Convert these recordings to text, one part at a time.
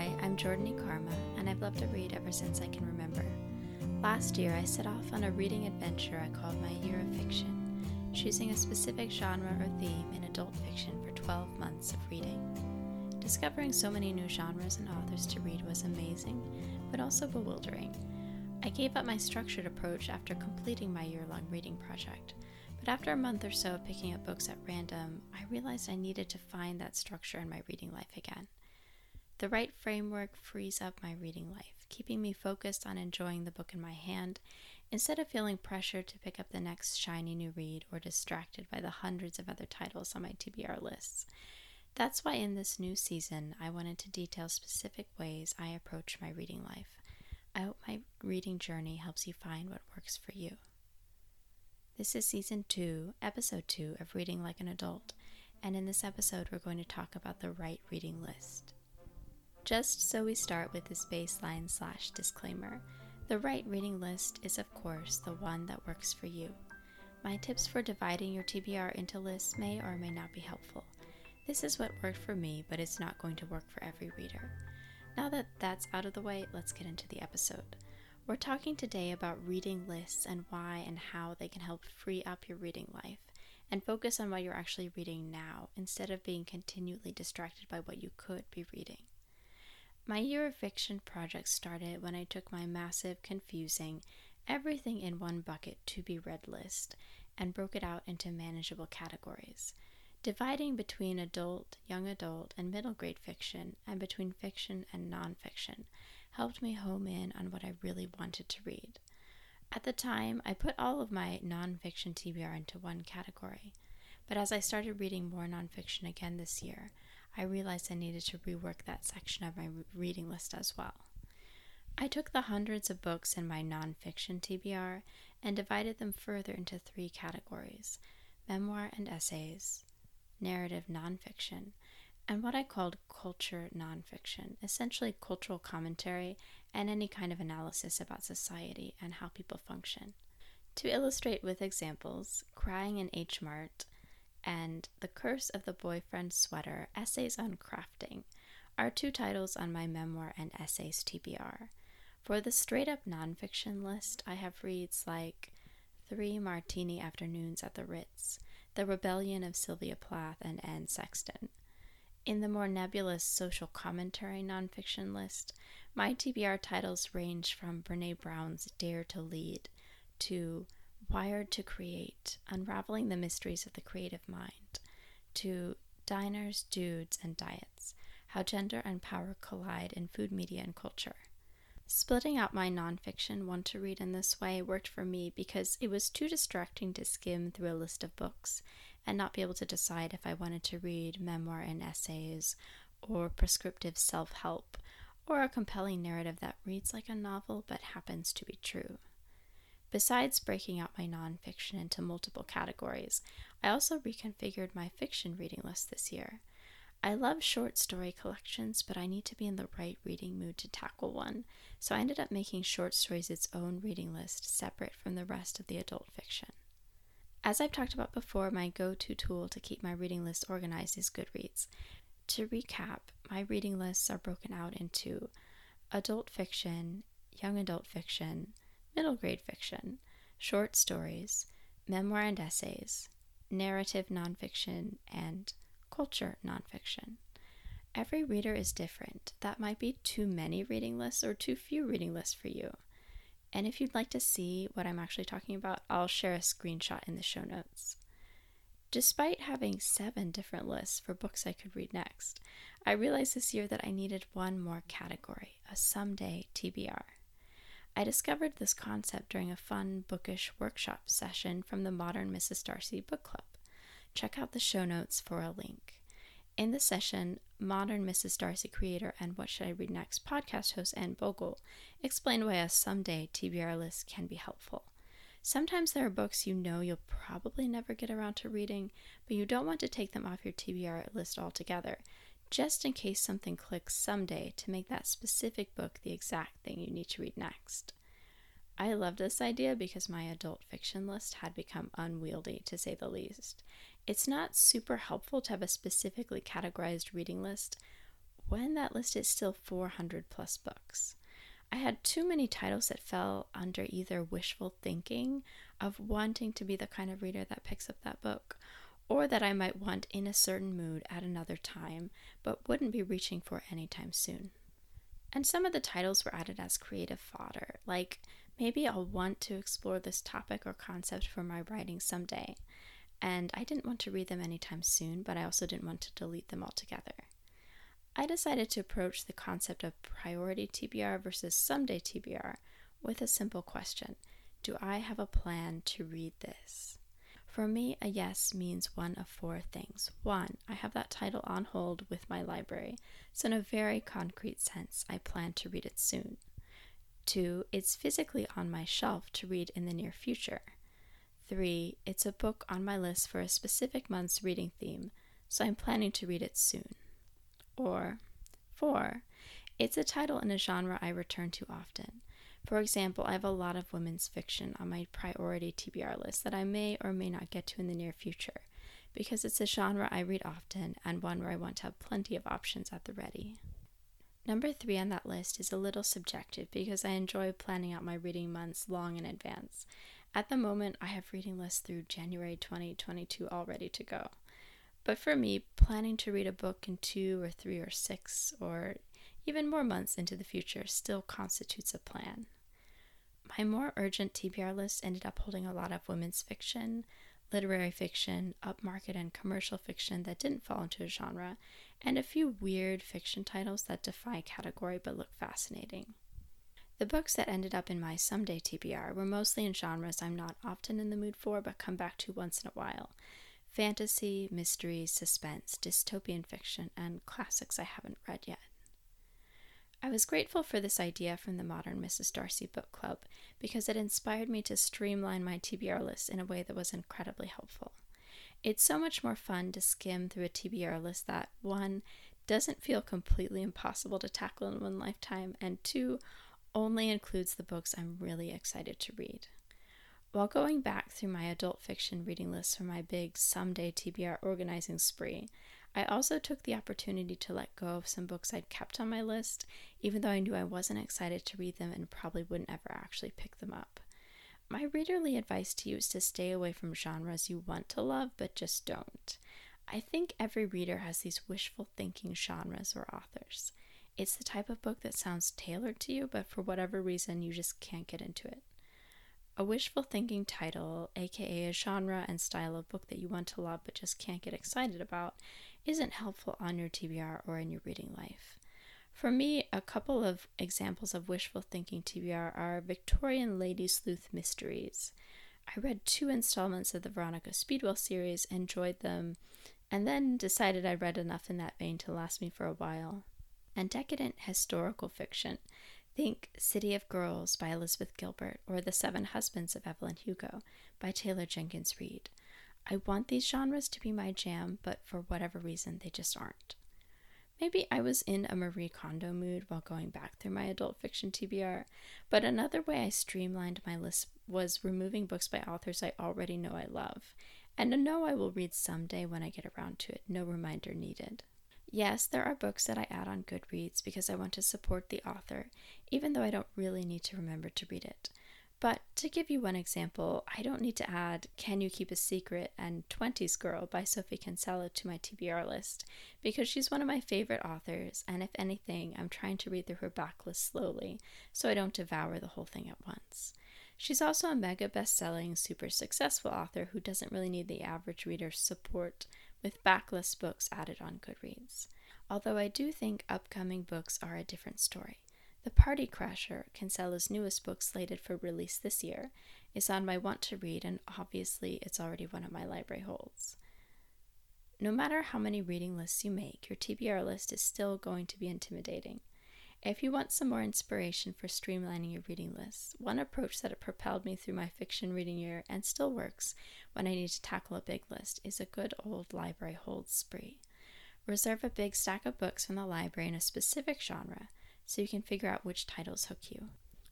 Hi, I'm Jordany Karma, and I've loved to read ever since I can remember. Last year, I set off on a reading adventure I called my Year of Fiction, choosing a specific genre or theme in adult fiction for 12 months of reading. Discovering so many new genres and authors to read was amazing, but also bewildering. I gave up my structured approach after completing my year long reading project, but after a month or so of picking up books at random, I realized I needed to find that structure in my reading life again. The right framework frees up my reading life, keeping me focused on enjoying the book in my hand instead of feeling pressured to pick up the next shiny new read or distracted by the hundreds of other titles on my TBR lists. That's why in this new season, I wanted to detail specific ways I approach my reading life. I hope my reading journey helps you find what works for you. This is season two, episode two of Reading Like an Adult, and in this episode, we're going to talk about the right reading list. Just so we start with this baseline slash disclaimer, the right reading list is, of course, the one that works for you. My tips for dividing your TBR into lists may or may not be helpful. This is what worked for me, but it's not going to work for every reader. Now that that's out of the way, let's get into the episode. We're talking today about reading lists and why and how they can help free up your reading life and focus on what you're actually reading now instead of being continually distracted by what you could be reading. My year of fiction project started when I took my massive, confusing, everything in one bucket to be read list and broke it out into manageable categories, dividing between adult, young adult, and middle grade fiction, and between fiction and nonfiction, helped me home in on what I really wanted to read. At the time, I put all of my nonfiction TBR into one category, but as I started reading more nonfiction again this year, I realized I needed to rework that section of my reading list as well. I took the hundreds of books in my nonfiction TBR and divided them further into three categories memoir and essays, narrative nonfiction, and what I called culture nonfiction, essentially cultural commentary and any kind of analysis about society and how people function. To illustrate with examples, Crying in H Mart and The Curse of the Boyfriend Sweater Essays on Crafting are two titles on my memoir and essays TBR. For the straight up nonfiction list, I have reads like Three Martini Afternoons at the Ritz, The Rebellion of Sylvia Plath and Anne Sexton. In the more nebulous social commentary nonfiction list, my TBR titles range from Brene Brown's Dare to Lead to Wired to Create Unraveling the Mysteries of the Creative Mind, to Diners, Dudes, and Diets How Gender and Power Collide in Food, Media, and Culture. Splitting out my nonfiction one to read in this way worked for me because it was too distracting to skim through a list of books and not be able to decide if I wanted to read memoir and essays, or prescriptive self help, or a compelling narrative that reads like a novel but happens to be true. Besides breaking out my nonfiction into multiple categories, I also reconfigured my fiction reading list this year. I love short story collections, but I need to be in the right reading mood to tackle one, so I ended up making short stories its own reading list separate from the rest of the adult fiction. As I've talked about before, my go to tool to keep my reading list organized is Goodreads. To recap, my reading lists are broken out into adult fiction, young adult fiction, middle grade fiction, short stories, memoir and essays, narrative nonfiction, and culture nonfiction. Every reader is different. That might be too many reading lists or too few reading lists for you. And if you'd like to see what I'm actually talking about, I'll share a screenshot in the show notes. Despite having seven different lists for books I could read next, I realized this year that I needed one more category, a someday TBR. I discovered this concept during a fun bookish workshop session from the Modern Mrs. Darcy Book Club. Check out the show notes for a link. In the session, Modern Mrs. Darcy creator and What Should I Read Next podcast host Anne Bogel explained why a someday TBR list can be helpful. Sometimes there are books you know you'll probably never get around to reading, but you don't want to take them off your TBR list altogether, just in case something clicks someday to make that specific book the exact thing you need to read next. I love this idea because my adult fiction list had become unwieldy, to say the least. It's not super helpful to have a specifically categorized reading list when that list is still 400 plus books. I had too many titles that fell under either wishful thinking of wanting to be the kind of reader that picks up that book, or that I might want in a certain mood at another time, but wouldn't be reaching for anytime soon. And some of the titles were added as creative fodder, like maybe I'll want to explore this topic or concept for my writing someday. And I didn't want to read them anytime soon, but I also didn't want to delete them altogether. I decided to approach the concept of priority TBR versus someday TBR with a simple question Do I have a plan to read this? For me, a yes means one of four things. One, I have that title on hold with my library, so in a very concrete sense, I plan to read it soon. Two, it's physically on my shelf to read in the near future. Three, it's a book on my list for a specific month's reading theme, so I'm planning to read it soon. Or four, it's a title in a genre I return to often. For example, I have a lot of women's fiction on my priority TBR list that I may or may not get to in the near future, because it's a genre I read often and one where I want to have plenty of options at the ready. Number three on that list is a little subjective because I enjoy planning out my reading months long in advance. At the moment, I have reading lists through January 2022 all ready to go. But for me, planning to read a book in two or three or six or even more months into the future still constitutes a plan. My more urgent TBR list ended up holding a lot of women's fiction, literary fiction, upmarket and commercial fiction that didn't fall into a genre, and a few weird fiction titles that defy category but look fascinating. The books that ended up in my someday TBR were mostly in genres I'm not often in the mood for but come back to once in a while fantasy, mystery, suspense, dystopian fiction, and classics I haven't read yet. I was grateful for this idea from the Modern Mrs. Darcy Book Club because it inspired me to streamline my TBR list in a way that was incredibly helpful. It's so much more fun to skim through a TBR list that, one, doesn't feel completely impossible to tackle in one lifetime, and two, only includes the books I'm really excited to read. While going back through my adult fiction reading list for my big someday TBR organizing spree, I also took the opportunity to let go of some books I'd kept on my list, even though I knew I wasn't excited to read them and probably wouldn't ever actually pick them up. My readerly advice to you is to stay away from genres you want to love but just don't. I think every reader has these wishful thinking genres or authors. It's the type of book that sounds tailored to you, but for whatever reason, you just can't get into it. A wishful thinking title, aka a genre and style of book that you want to love but just can't get excited about, isn't helpful on your TBR or in your reading life. For me, a couple of examples of wishful thinking TBR are Victorian Lady Sleuth Mysteries. I read two installments of the Veronica Speedwell series, enjoyed them, and then decided I'd read enough in that vein to last me for a while. And decadent historical fiction. Think City of Girls by Elizabeth Gilbert or The Seven Husbands of Evelyn Hugo by Taylor Jenkins Reid. I want these genres to be my jam, but for whatever reason, they just aren't. Maybe I was in a Marie Kondo mood while going back through my adult fiction TBR, but another way I streamlined my list was removing books by authors I already know I love, and a know I will read someday when I get around to it, no reminder needed. Yes, there are books that I add on Goodreads because I want to support the author, even though I don't really need to remember to read it. But to give you one example, I don't need to add Can You Keep a Secret and 20s Girl by Sophie Kinsella to my TBR list because she's one of my favorite authors, and if anything, I'm trying to read through her backlist slowly so I don't devour the whole thing at once. She's also a mega best selling, super successful author who doesn't really need the average reader's support with backlist books added on Goodreads. Although I do think upcoming books are a different story. The Party Crasher, Kinsella's newest book slated for release this year, is on my want to read, and obviously it's already one of my library holds. No matter how many reading lists you make, your TBR list is still going to be intimidating. If you want some more inspiration for streamlining your reading list, one approach that propelled me through my fiction reading year and still works when I need to tackle a big list is a good old library hold spree. Reserve a big stack of books from the library in a specific genre so you can figure out which titles hook you.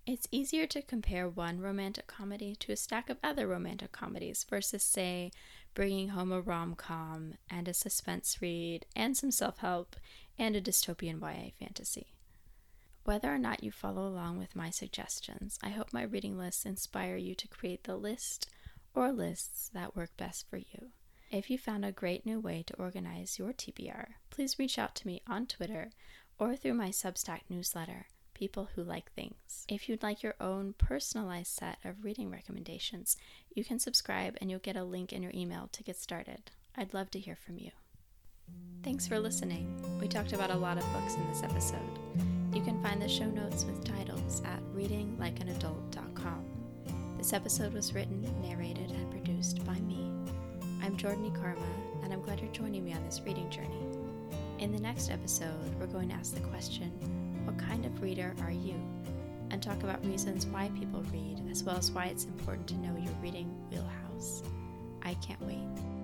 It's easier to compare one romantic comedy to a stack of other romantic comedies versus, say, bringing home a rom com and a suspense read and some self help and a dystopian YA fantasy. Whether or not you follow along with my suggestions, I hope my reading lists inspire you to create the list or lists that work best for you. If you found a great new way to organize your TBR, please reach out to me on Twitter or through my Substack newsletter people who like things. If you'd like your own personalized set of reading recommendations, you can subscribe and you'll get a link in your email to get started. I'd love to hear from you. Thanks for listening. We talked about a lot of books in this episode. You can find the show notes with titles at readinglikeanadult.com. This episode was written, narrated, and produced by me. I'm Jordany Karma, and I'm glad you're joining me on this reading journey. In the next episode, we're going to ask the question what kind of reader are you? And talk about reasons why people read, as well as why it's important to know your reading wheelhouse. I can't wait.